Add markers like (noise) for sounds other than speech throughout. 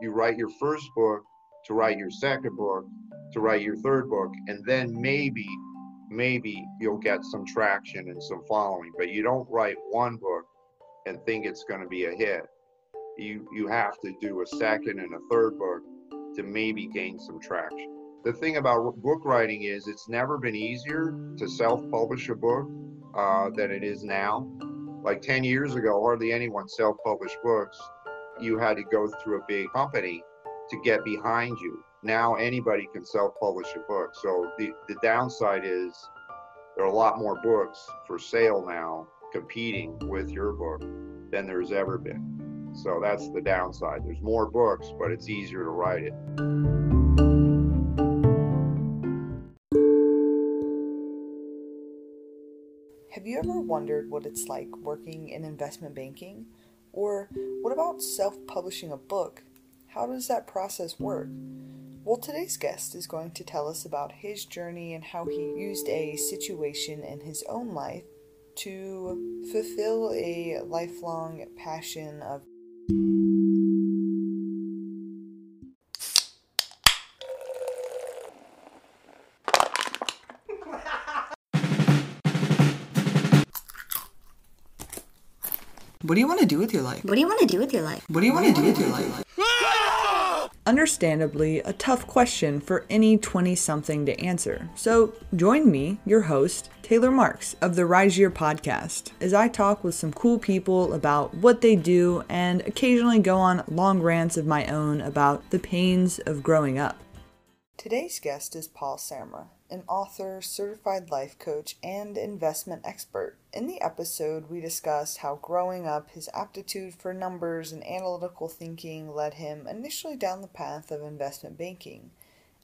you write your first book to write your second book to write your third book and then maybe maybe you'll get some traction and some following but you don't write one book and think it's going to be a hit. You you have to do a second and a third book to maybe gain some traction. The thing about book writing is it's never been easier to self-publish a book uh, than it is now. Like 10 years ago hardly anyone self-published books you had to go through a big company to get behind you. Now anybody can self-publish a book. So the, the downside is there are a lot more books for sale now competing with your book than there's ever been. So that's the downside. There's more books, but it's easier to write it. Have you ever wondered what it's like working in investment banking? Or what about self publishing a book how does that process work? Well, today's guest is going to tell us about his journey and how he used a situation in his own life to fulfill a lifelong passion of What do you want to do with your life? What do you want to do with your life? What do you want to do with your life? Understandably, a tough question for any 20 something to answer. So, join me, your host, Taylor Marks of the Rise Year podcast, as I talk with some cool people about what they do and occasionally go on long rants of my own about the pains of growing up. Today's guest is Paul Samra, an author, certified life coach, and investment expert. In the episode, we discussed how growing up, his aptitude for numbers and analytical thinking led him initially down the path of investment banking.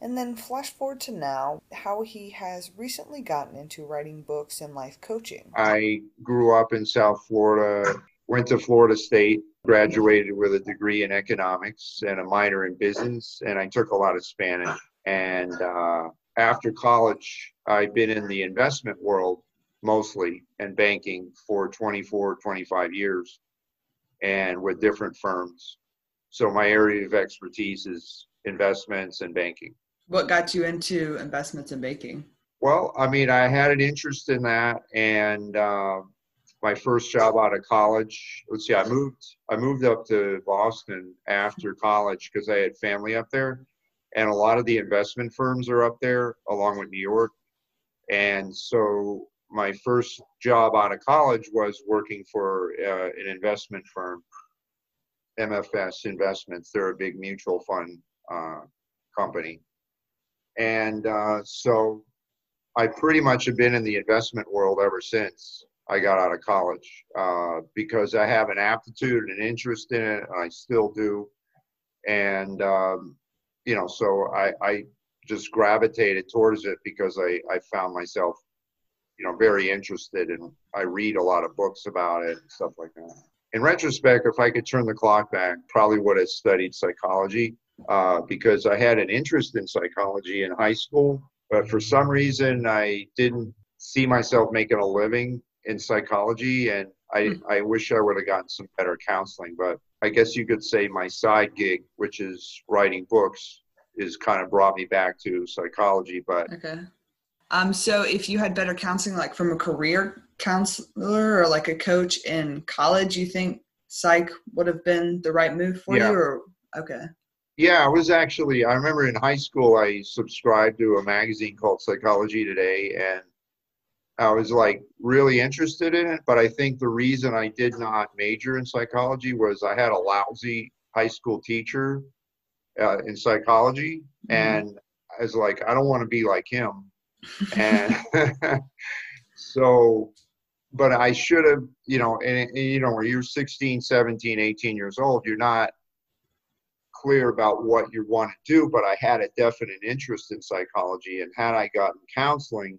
And then flash forward to now, how he has recently gotten into writing books and life coaching. I grew up in South Florida, went to Florida State, graduated with a degree in economics and a minor in business, and I took a lot of Spanish. And uh, after college, I've been in the investment world mostly and banking for 24, 25 years and with different firms. So my area of expertise is investments and banking. What got you into investments and banking? Well, I mean, I had an interest in that, and uh, my first job out of college. Let's see, I moved. I moved up to Boston after college because I had family up there, and a lot of the investment firms are up there along with New York. And so my first job out of college was working for uh, an investment firm, MFS Investments. They're a big mutual fund uh, company. And uh, so I pretty much have been in the investment world ever since I got out of college uh, because I have an aptitude and an interest in it. I still do. And um, you know, so I, I just gravitated towards it because I, I found myself, you know, very interested and I read a lot of books about it and stuff like that. In retrospect, if I could turn the clock back, probably would have studied psychology uh, because I had an interest in psychology in high school, but for some reason I didn't see myself making a living in psychology and I, hmm. I wish I would have gotten some better counseling, but I guess you could say my side gig, which is writing books, is kind of brought me back to psychology. But okay. Um, so if you had better counseling, like from a career counselor or like a coach in college, you think psych would have been the right move for yeah. you? Or okay. Yeah, I was actually. I remember in high school, I subscribed to a magazine called Psychology Today, and I was like really interested in it, but I think the reason I did not major in psychology was I had a lousy high school teacher uh, in psychology, mm-hmm. and I was like, I don't want to be like him, and (laughs) so, but I should have, you know, and, and you know, when you're 16, 17, 18 years old, you're not clear about what you want to do, but I had a definite interest in psychology, and had I gotten counseling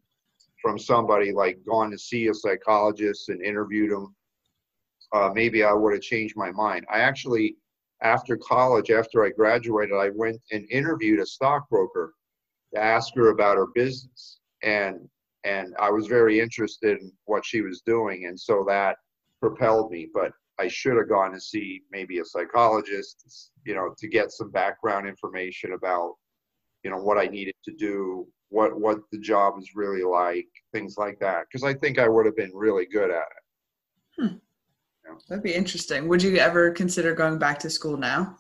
from somebody like gone to see a psychologist and interviewed him, uh, maybe I would have changed my mind. I actually, after college, after I graduated, I went and interviewed a stockbroker to ask her about her business, and and I was very interested in what she was doing, and so that propelled me. But I should have gone to see maybe a psychologist, you know, to get some background information about, you know, what I needed to do, what what the job is really like, things like that. Because I think I would have been really good at it. Hmm. Yeah. That'd be interesting. Would you ever consider going back to school now?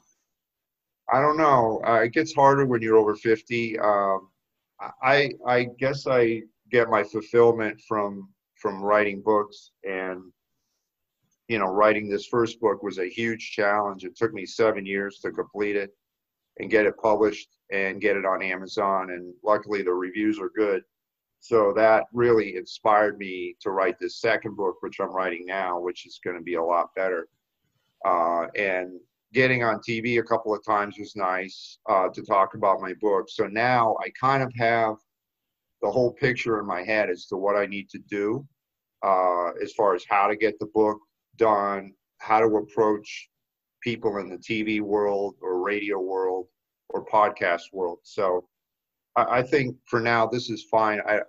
I don't know. Uh, it gets harder when you're over 50. Um, I I guess I get my fulfillment from from writing books and you know writing this first book was a huge challenge. It took me seven years to complete it and get it published and get it on Amazon. And luckily the reviews are good. So that really inspired me to write this second book, which I'm writing now, which is going to be a lot better. Uh, and getting on TV a couple of times was nice uh, to talk about my book. So now I kind of have the whole picture in my head as to what I need to do uh, as far as how to get the book done, how to approach people in the TV world or radio world or podcast world. So I, I think for now this is fine. I,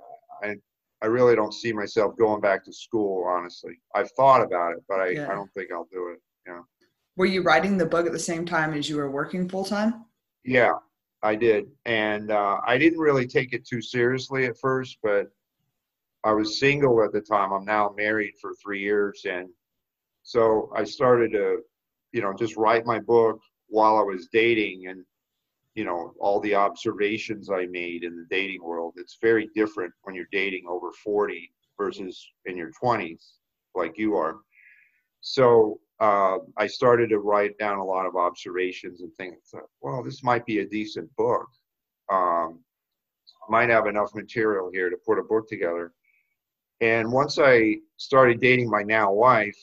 I I really don't see myself going back to school. Honestly, I've thought about it, but I, yeah. I don't think I'll do it. Yeah were you writing the book at the same time as you were working full time? Yeah, I did, and uh, I didn't really take it too seriously at first, but I was single at the time. I'm now married for three years, and so I started to, you know, just write my book while I was dating, and you know, all the observations I made in the dating world. It's very different when you're dating over 40 versus in your 20s, like you are. So uh, I started to write down a lot of observations and things. Well, this might be a decent book. Um, might have enough material here to put a book together. And once I started dating my now wife,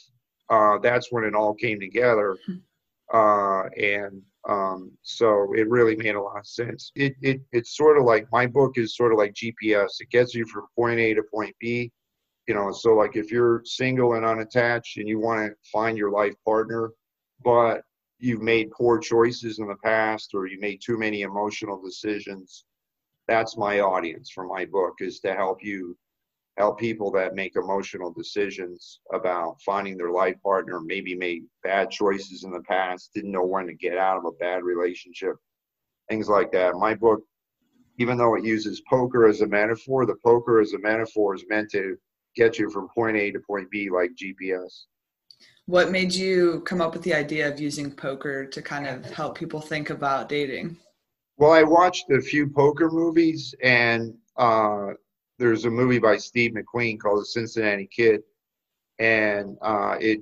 uh, that's when it all came together. Uh, and um, so it really made a lot of sense. It, it it's sort of like my book is sort of like GPS. It gets you from point A to point B you know so like if you're single and unattached and you want to find your life partner but you've made poor choices in the past or you made too many emotional decisions that's my audience for my book is to help you help people that make emotional decisions about finding their life partner maybe made bad choices in the past didn't know when to get out of a bad relationship things like that. My book even though it uses poker as a metaphor the poker as a metaphor is meant to get you from point A to point B like GPS. What made you come up with the idea of using poker to kind of help people think about dating? Well, I watched a few poker movies, and uh, there's a movie by Steve McQueen called The Cincinnati Kid, and uh, it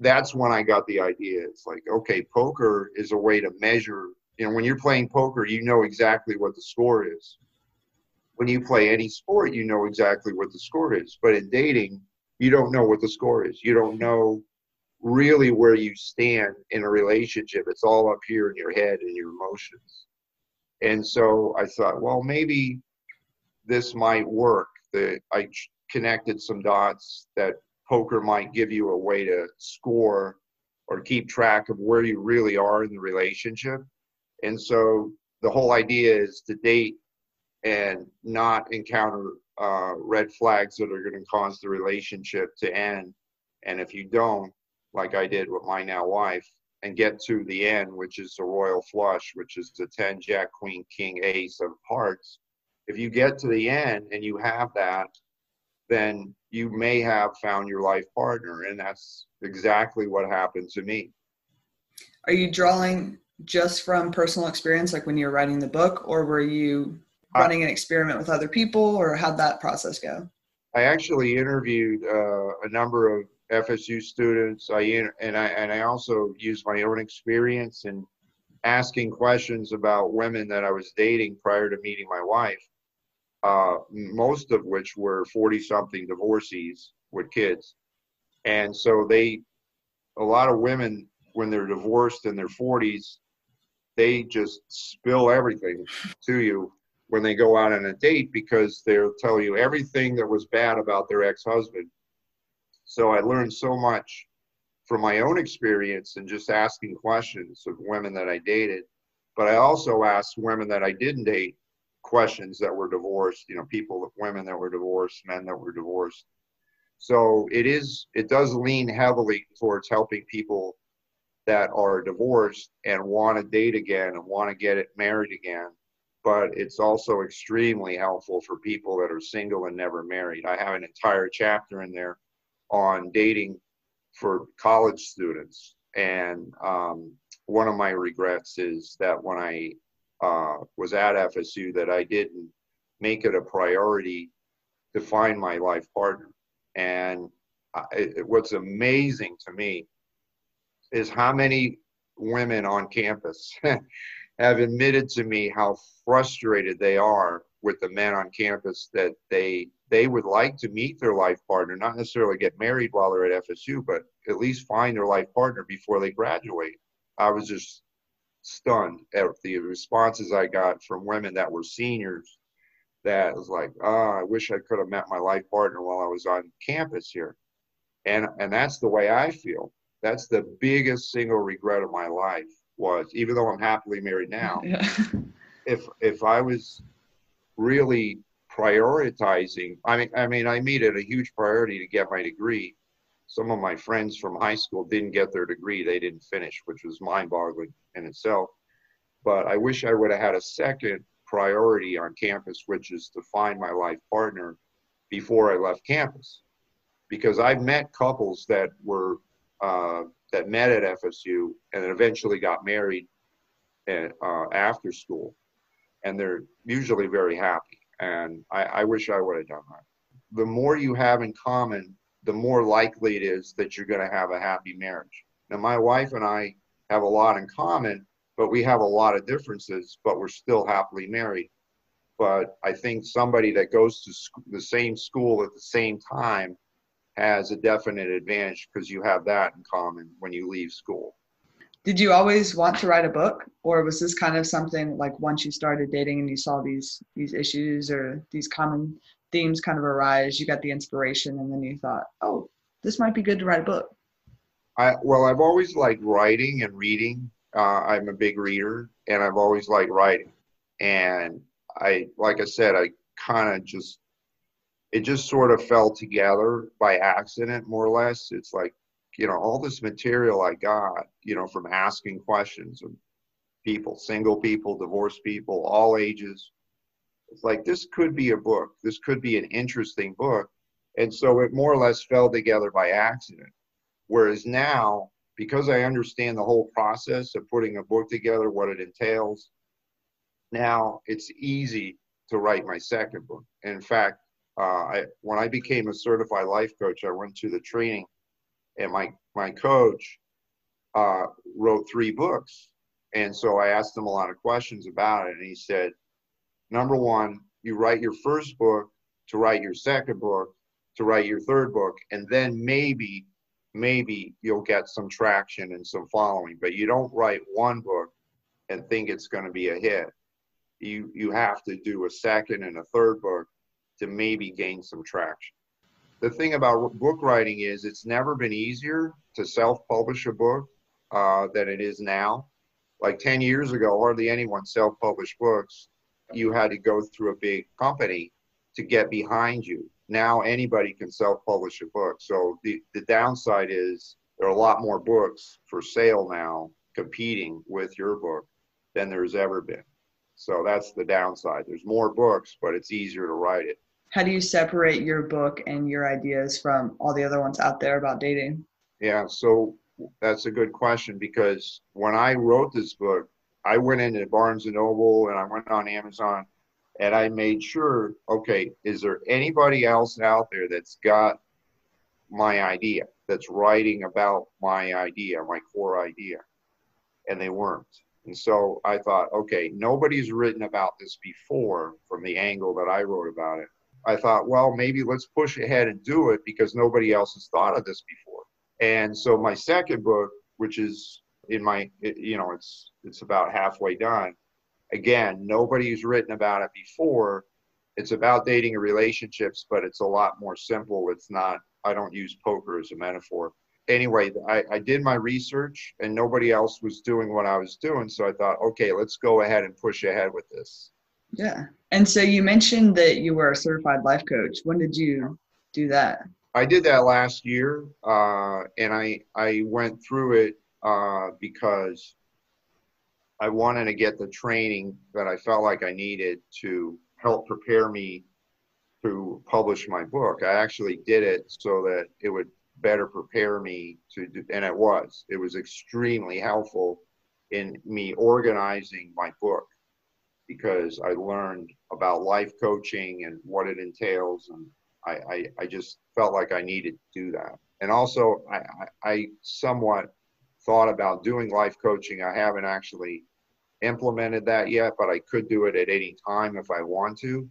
that's when I got the idea. It's like, okay, poker is a way to measure. You know, when you're playing poker, you know exactly what the score is when you play any sport, you know exactly what the score is. But in dating, you don't know what the score is. You don't know really where you stand in a relationship. It's all up here in your head and your emotions. And so I thought, well, maybe this might work. That I connected some dots that poker might give you a way to score or keep track of where you really are in the relationship. And so the whole idea is to date and not encounter uh, red flags that are going to cause the relationship to end. And if you don't, like I did with my now wife, and get to the end, which is the royal flush, which is the 10 jack, queen, king, ace of hearts, if you get to the end and you have that, then you may have found your life partner. And that's exactly what happened to me. Are you drawing just from personal experience, like when you were writing the book, or were you running an experiment with other people, or how'd that process go? I actually interviewed uh, a number of FSU students. I and I and I also used my own experience in asking questions about women that I was dating prior to meeting my wife. Uh, most of which were 40 something divorcees with kids. And so they, a lot of women, when they're divorced in their 40s, they just spill everything to you when they go out on a date because they'll tell you everything that was bad about their ex-husband. So I learned so much from my own experience and just asking questions of women that I dated. But I also asked women that I didn't date questions that were divorced, you know, people, women that were divorced, men that were divorced. So it is, it does lean heavily towards helping people that are divorced and want to date again and want to get it married again. But it's also extremely helpful for people that are single and never married. I have an entire chapter in there on dating for college students. And um, one of my regrets is that when I uh, was at FSU, that I didn't make it a priority to find my life partner. And it, what's amazing to me is how many women on campus (laughs) have admitted to me how frustrated they are with the men on campus that they they would like to meet their life partner, not necessarily get married while they're at FSU, but at least find their life partner before they graduate. I was just stunned at the responses I got from women that were seniors that was like, oh, I wish I could have met my life partner while I was on campus here. And and that's the way I feel. That's the biggest single regret of my life was even though I'm happily married now, yeah. (laughs) if if I was really prioritizing I mean I mean I made it a huge priority to get my degree. Some of my friends from high school didn't get their degree, they didn't finish, which was mind boggling in itself. But I wish I would have had a second priority on campus, which is to find my life partner before I left campus. Because I've met couples that were uh, that met at FSU and eventually got married at, uh, after school, and they're usually very happy. And I, I wish I would have done that. The more you have in common, the more likely it is that you're going to have a happy marriage. Now, my wife and I have a lot in common, but we have a lot of differences, but we're still happily married. But I think somebody that goes to sc- the same school at the same time has a definite advantage because you have that in common when you leave school. Did you always want to write a book, or was this kind of something like once you started dating and you saw these these issues or these common themes kind of arise, you got the inspiration, and then you thought, oh, this might be good to write a book? I well, I've always liked writing and reading. Uh, I'm a big reader, and I've always liked writing. And I, like I said, I kind of just, it just sort of fell together by accident, more or less. It's like, you know, all this material I got, you know, from asking questions of people, single people, divorced people, all ages. It's like, this could be a book. This could be an interesting book. And so it more or less fell together by accident. Whereas now, because I understand the whole process of putting a book together, what it entails, now it's easy to write my second book. in fact, uh, I, when I became a certified life coach, I went to the training, and my my coach uh, wrote three books. And so I asked him a lot of questions about it, and he said, number one, you write your first book to write your second book to write your third book, and then maybe maybe you'll get some traction and some following. But you don't write one book and think it's going to be a hit. You you have to do a second and a third book to maybe gain some traction. The thing about book writing is it's never been easier to self-publish a book uh, than it is now. Like 10 years ago, hardly anyone self-published books. You had to go through a big company to get behind you now anybody can self-publish a book. So the, the downside is there are a lot more books for sale now competing with your book than there's ever been. So that's the downside. There's more books, but it's easier to write it. How do you separate your book and your ideas from all the other ones out there about dating? Yeah, so that's a good question because when I wrote this book, I went into Barnes and Noble and I went on Amazon and I made sure, okay, is there anybody else out there that's got my idea, that's writing about my idea, my core idea? And they weren't. And so I thought, okay, nobody's written about this before from the angle that I wrote about it. I thought, well, maybe let's push ahead and do it because nobody else has thought of this before. And so my second book, which is in my, you know, it's it's about halfway done again, nobody's written about it before. It's about dating and relationships, but it's a lot more simple. It's not, I don't use poker as a metaphor. Anyway, I, I did my research and nobody else was doing what I was doing. So I thought, okay, let's go ahead and push ahead with this. Yeah. And so you mentioned that you were a certified life coach. When did you do that? I did that last year, uh, and I I went through it uh, because I wanted to get the training that I felt like I needed to help prepare me to publish my book. I actually did it so that it would better prepare me to do, and it was. It was extremely helpful in me organizing my book because I learned about life coaching and what it entails, and I, I, I just felt like I needed to do that. And also, I, I, somewhat thought about doing life coaching. I haven't actually implemented that yet, but I could do it at any time if I want to.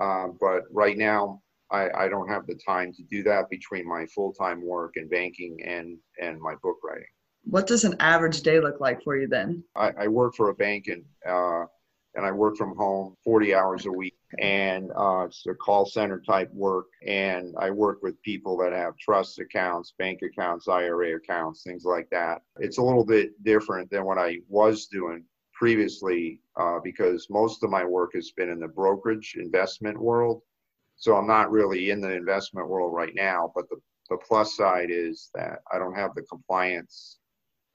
Um, but right now, I, I don't have the time to do that between my full-time work and banking and and my book writing. What does an average day look like for you then? I, I work for a bank and uh, and I work from home 40 hours a week, and uh, it's a call center type work. And I work with people that have trust accounts, bank accounts, IRA accounts, things like that. It's a little bit different than what I was doing previously uh, because most of my work has been in the brokerage investment world. So I'm not really in the investment world right now, but the, the plus side is that I don't have the compliance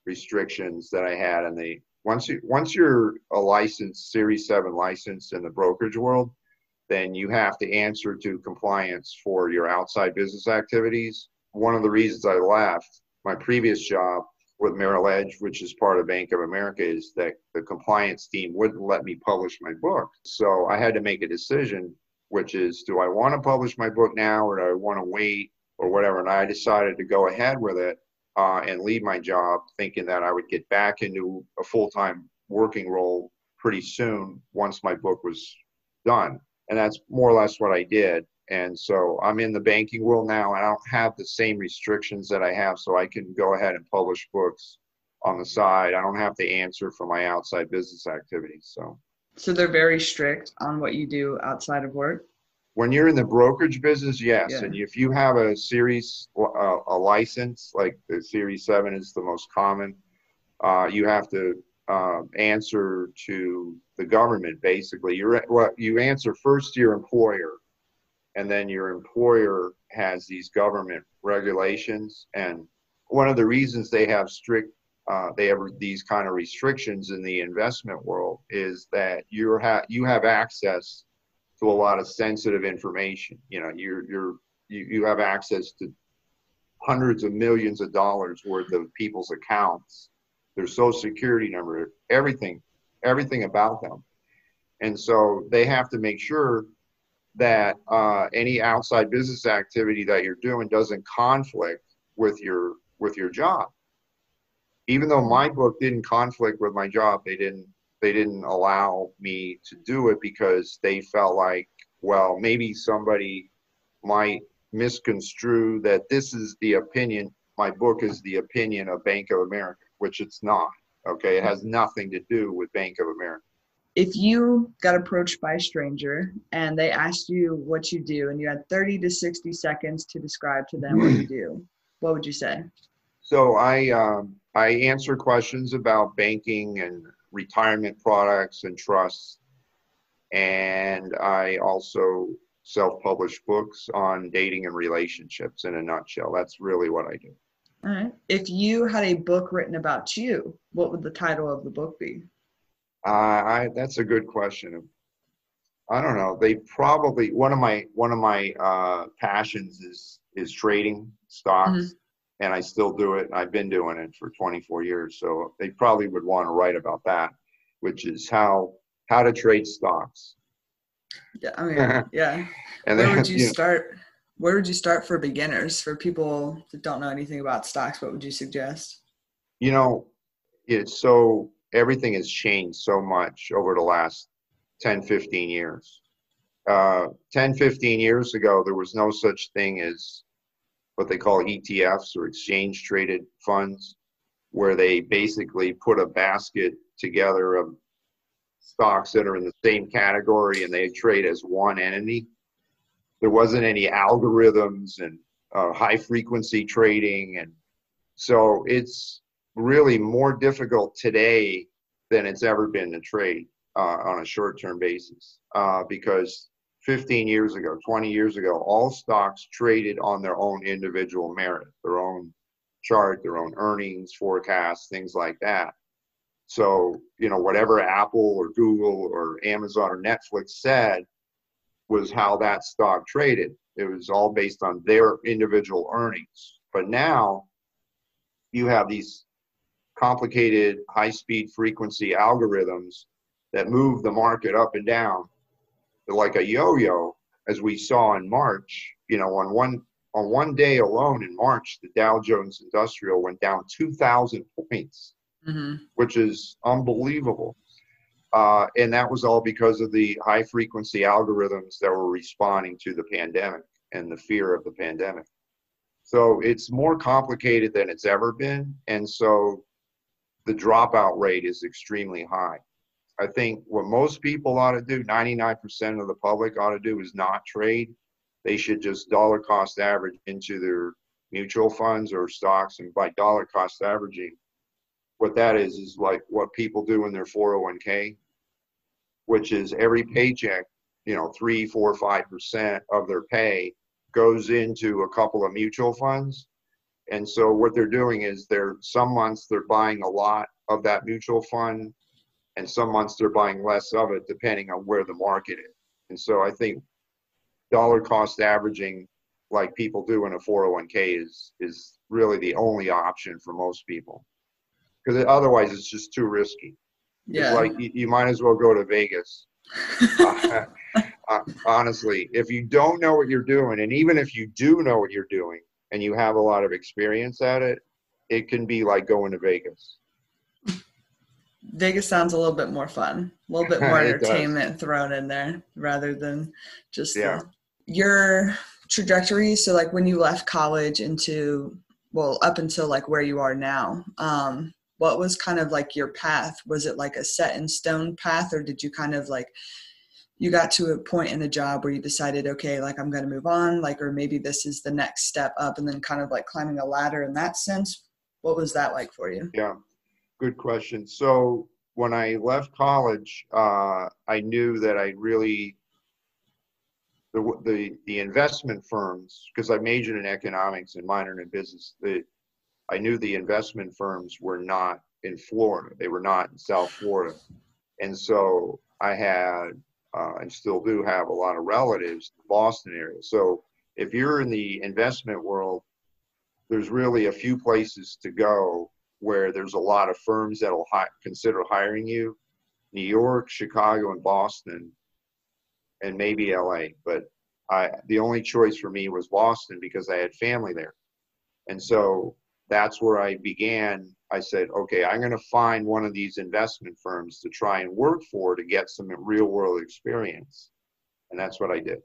restrictions that I had in the once you once you're a licensed Series 7 license in the brokerage world, then you have to answer to compliance for your outside business activities. One of the reasons I left my previous job with Merrill Edge, which is part of Bank of America, is that the compliance team wouldn't let me publish my book. So I had to make a decision, which is do I want to publish my book now or do I want to wait or whatever? And I decided to go ahead with it uh, and leave my job, thinking that I would get back into a full time working role pretty soon once my book was done. And that's more or less what I did. And so I'm in the banking world now. and I don't have the same restrictions that I have, so I can go ahead and publish books on the side. I don't have to answer for my outside business activities. So, so they're very strict on what you do outside of work. When you're in the brokerage business, yes, yeah. and if you have a series, uh, a license like the Series Seven is the most common, uh, you have to uh, answer to the government. Basically, you're what you answer first to your employer and then your employer has these government regulations and one of the reasons they have strict uh, they have these kind of restrictions in the investment world is that you have you have access to a lot of sensitive information. You know you're you're you, you have access to hundreds of millions of dollars worth of people's accounts. Their social security number everything everything about them. And so they have to make sure that uh, any outside business activity that you're doing doesn't conflict with your with your job. Even though my book didn't conflict with my job, they didn't they didn't allow me to do it because they felt like, well, maybe somebody might misconstrue that this is the opinion. My book is the opinion of Bank of America, which it's not. Okay, it has nothing to do with Bank of America if you got approached by a stranger and they asked you what you do and you had 30 to 60 seconds to describe to them what you do what would you say so i um, i answer questions about banking and retirement products and trusts and i also self-publish books on dating and relationships in a nutshell that's really what i do all right if you had a book written about you what would the title of the book be uh, I that's a good question. I don't know. They probably one of my one of my uh, passions is is trading stocks, mm-hmm. And I still do it. And I've been doing it for 24 years, so they probably would want to write about that, which is how how to trade stocks. Yeah, I mean, (laughs) yeah. and where then, would you, you start? Know, where would you start for beginners? For people that don't know anything about stocks, what would you suggest? You know, it's so everything has changed so much over the last 10, 15 years. Uh, 10, 15 years ago, there was no such thing as what they call ETFs or exchange traded funds, where they basically put a basket together of stocks that are in the same category and they trade as one entity. There wasn't any algorithms and uh, high frequency trading. And so it's really more difficult today than it's ever been to trade uh, on a short term basis uh, because 15 years ago, 20 years ago, all stocks traded on their own individual merit, their own chart, their own earnings forecasts, things like that. So, you know, whatever Apple or Google or Amazon or Netflix said was how that stock traded. It was all based on their individual earnings. But now you have these complicated high speed frequency algorithms that move the market up and down like a yo-yo as we saw in March you know on one on one day alone in March the Dow Jones Industrial went down 2000 points mm-hmm. which is unbelievable uh, and that was all because of the high frequency algorithms that were responding to the pandemic and the fear of the pandemic so it's more complicated than it's ever been and so the dropout rate is extremely high. I think what most people ought to do, 99% of the public ought to do is not trade. They should just dollar cost average into their mutual funds or stocks. And by dollar cost averaging, what that is, is like what people do in their 401k, which is every paycheck, you know, three, four, five percent of their pay goes into a couple of mutual funds and so what they're doing is they're some months they're buying a lot of that mutual fund, and some months they're buying less of it depending on where the market is. And so I think dollar cost averaging, like people do in a 401k, is is really the only option for most people, because otherwise it's just too risky. Yeah. It's like you, you might as well go to Vegas. (laughs) uh, (laughs) uh, honestly, if you don't know what you're doing, and even if you do know what you're doing, and you have a lot of experience at it, it can be like going to Vegas. Vegas sounds a little bit more fun, a little bit more (laughs) entertainment thrown in there rather than just yeah. The, your trajectory. So, like when you left college into well, up until like where you are now, um, what was kind of like your path? Was it like a set in stone path, or did you kind of like you got to a point in the job where you decided okay like i'm going to move on like or maybe this is the next step up and then kind of like climbing a ladder in that sense what was that like for you yeah good question. So when i left college uh, i knew that i really the, the, the investment firms because i majored in economics and minored in business the, i knew the investment firms were not in florida. They were not in south florida. And so i had uh, and still do have a lot of relatives in the Boston area. So if you're in the investment world, there's really a few places to go where there's a lot of firms that'll hi- consider hiring you. New York, Chicago, and Boston, and maybe LA. But I, the only choice for me was Boston because I had family there. And so that's where I began I said, okay, I'm going to find one of these investment firms to try and work for to get some real world experience. And that's what I did.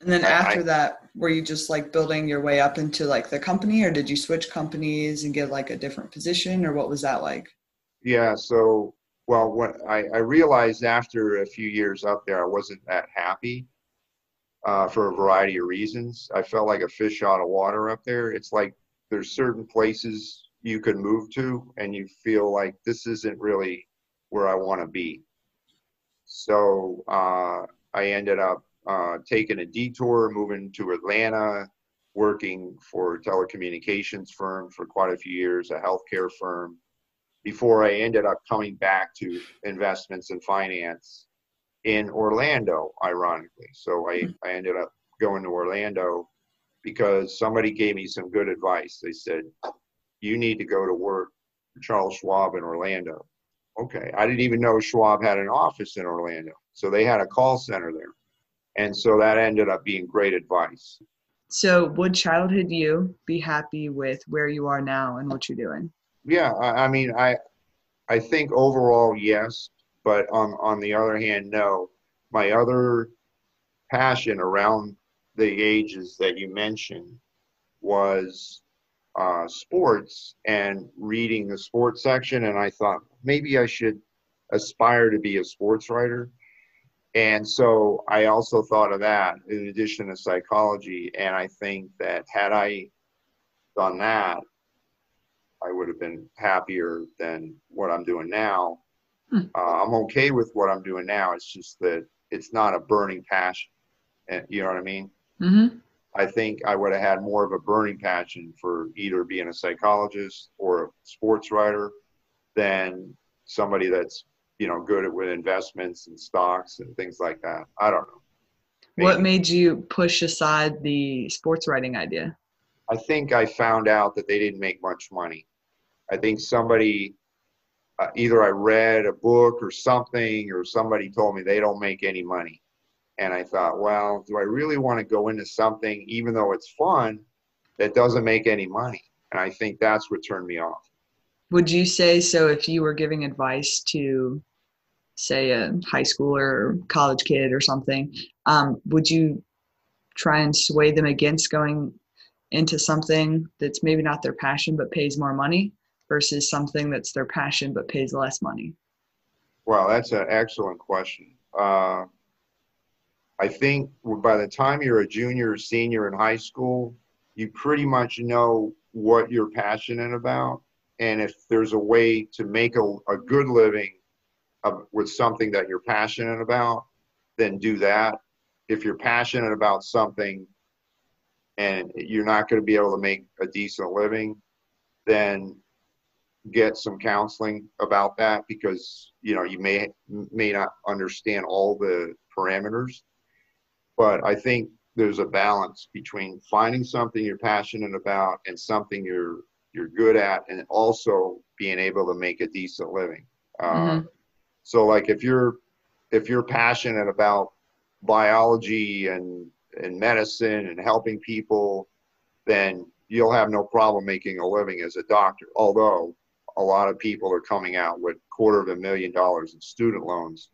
And then after I, that, were you just like building your way up into like the company or did you switch companies and get like a different position or what was that like? Yeah. So, well, what I, I realized after a few years up there, I wasn't that happy uh, for a variety of reasons. I felt like a fish out of water up there. It's like there's certain places you could move to and you feel like this isn't really where I want to be. So uh, I ended up uh, taking a detour, moving to Atlanta, working for a telecommunications firm for quite a few years, a healthcare firm, before I ended up coming back to investments and finance in Orlando, ironically. So I, I ended up going to Orlando because somebody gave me some good advice. They said, you need to go to work for Charles Schwab in Orlando. Okay. I didn't even know Schwab had an office in Orlando. So they had a call center there. And so that ended up being great advice. So would childhood you be happy with where you are now and what you're doing? Yeah, I, I mean, I, I think overall yes, but on on the other hand, no. My other passion around the ages that you mentioned was uh, sports and reading the sports section, and I thought maybe I should aspire to be a sports writer. And so I also thought of that in addition to psychology. And I think that had I done that, I would have been happier than what I'm doing now. Hmm. Uh, I'm okay with what I'm doing now. It's just that it's not a burning passion. And you know what I mean? Mm-hmm. I think I would have had more of a burning passion for either being a psychologist or a sports writer than somebody that's you know good at with investments and stocks and things like that. I don't know. What made you push aside the sports writing idea? I think I found out that they didn't make much money. I think somebody, uh, either I read a book or something, or somebody told me they don't make any money. And I thought, well, do I really want to go into something, even though it's fun, that doesn't make any money? And I think that's what turned me off. Would you say so if you were giving advice to, say, a high school or college kid or something? Um, would you try and sway them against going into something that's maybe not their passion but pays more money versus something that's their passion but pays less money? Well, that's an excellent question. Uh, I think by the time you're a junior or senior in high school, you pretty much know what you're passionate about. And if there's a way to make a, a good living with something that you're passionate about, then do that. If you're passionate about something and you're not going to be able to make a decent living, then get some counseling about that because you know you may may not understand all the parameters. But i think there's a balance between finding something you're passionate about and something you're you're good at and also being able to make a decent living. Uh, so like if you're if you're passionate about biology and and medicine and helping people then you'll have no problem making a living as a doctor. Although a lot of people are coming out with quarter of a million dollars in student loans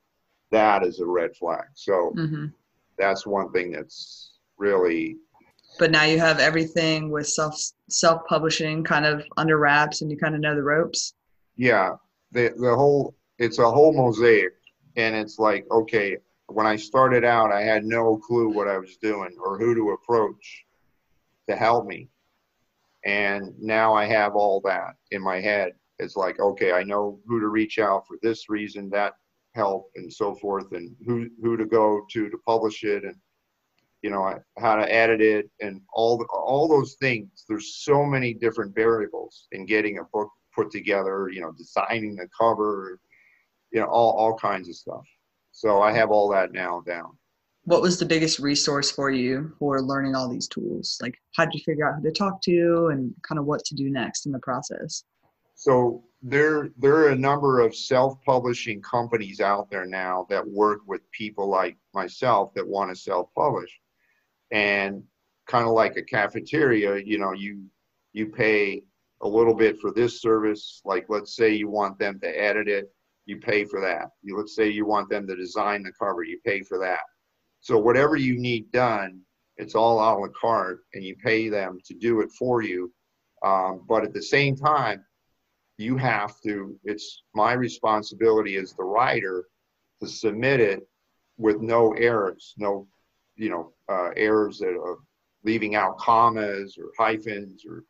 that is a red flag. So hmm that's one thing that's really But now you have everything with self self publishing kind of under wraps, and you kind of know the ropes. yeah. The the whole it's a whole mosaic and it's like okay when i started out i had no clue what i was doing or who to approach to help me. And now i have all that in my head. It's like okay i know who to reach out for this reason that help and so forth and who who to go to to publish it and you know how to edit it and all all those things. There's so many different variables in getting a book put together you know designing the cover you know all, all kinds of stuff. So i have all that now down. What was the biggest resource for you for learning all these tools? Like, how did you figure out who to talk to, and kind of what to do next in the process? so there there are a number of self-publishing companies out there now that work with people like myself that want to self-publish. And kind of like a cafeteria you know you you pay a little bit for this service. Like let's say you want them to edit it you pay for that. You let's say you want them to design the cover you pay for that. So whatever you need done it's all a la carte and you pay them to do it for you. Um, but at the same time you have to it's my responsibility as the writer to submit it with no errors no you know uh, errors that are leaving out commas or hyphens or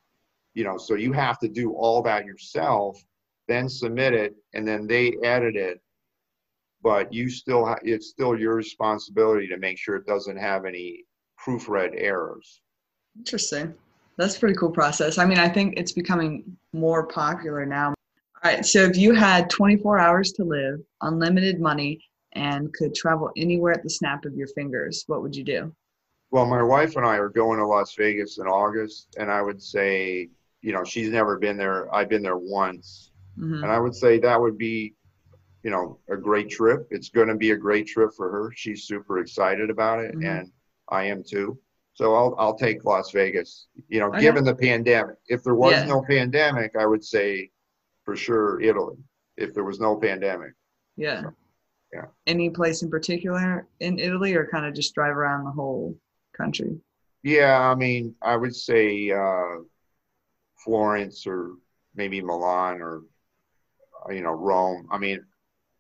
you know so you have to do all that yourself then submit it and then they edit it but you still ha- it's still your responsibility to make sure it doesn't have any proofread errors Interesting. That's a pretty cool process. I mean, I think it's becoming more popular now. All right. So, if you had 24 hours to live, unlimited money, and could travel anywhere at the snap of your fingers, what would you do? Well, my wife and I are going to Las Vegas in August, and I would say, you know, she's never been there. I've been there once, hmm and I would say that would be, you know, a great trip. It's going to be a great trip for her. She's super excited about it, Mhm. and I am too. So I'll I'll take Las Vegas. You know, Okay. given the pandemic. If there was Yeah. no pandemic, I would say for sure Italy. If there was no pandemic. Yeah. So, yeah. Any place in particular in Italy, or kind of just drive around the whole country? Yeah, I mean, I would say uh, Florence or maybe Milan or you know Rome. I mean,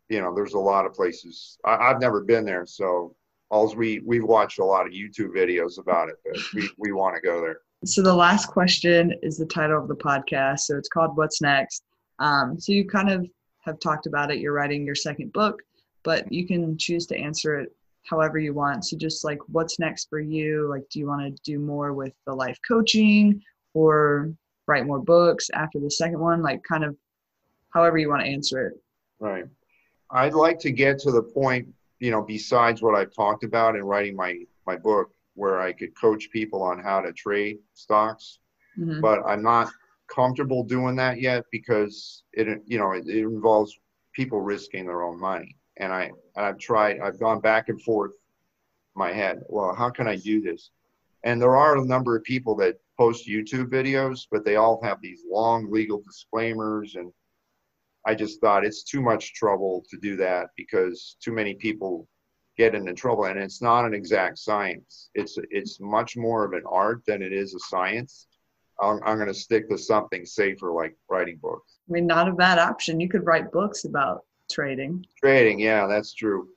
you know, there's a lot of places. I, I've never been there, so all we we've watched a lot of YouTube videos about it, but we we want to go there. So the last question is the title of the podcast. So it's called What's Next. Um, so you kind of have talked about it. You're writing your second book, but you can choose to answer it however you want. So just like what's next for you? Like do you want to do more with the life coaching or write more books after the second one? Like kind of however you want to answer it. Right. I'd like to get to the point, you know, besides what I've talked about in writing my my book where I could coach people on how to trade stocks, Mhm. but I'm not comfortable doing that yet because it you know it, it involves people risking their own money and I and I've tried I've gone back and forth in my head well how can I do this and there are a number of people that post YouTube videos but they all have these long legal disclaimers and I just thought it's too much trouble to do that because too many people get into trouble and it's not an exact science it's it's much more of an art than it is a science I'm, I'm going to stick to something safer like writing books. I mean, not a bad option. You could write books about trading. Trading, yeah, that's true.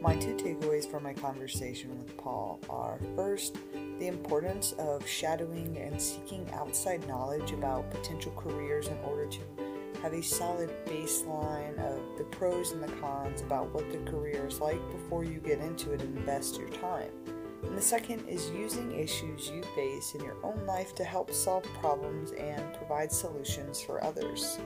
My two takeaways from my conversation with Paul are first, the importance of shadowing and seeking outside knowledge about potential careers in order to have a solid baseline of the pros and the cons about what the career is like before you get into it and invest your time. And the second is using issues you face in your own life to help solve problems and provide solutions for others.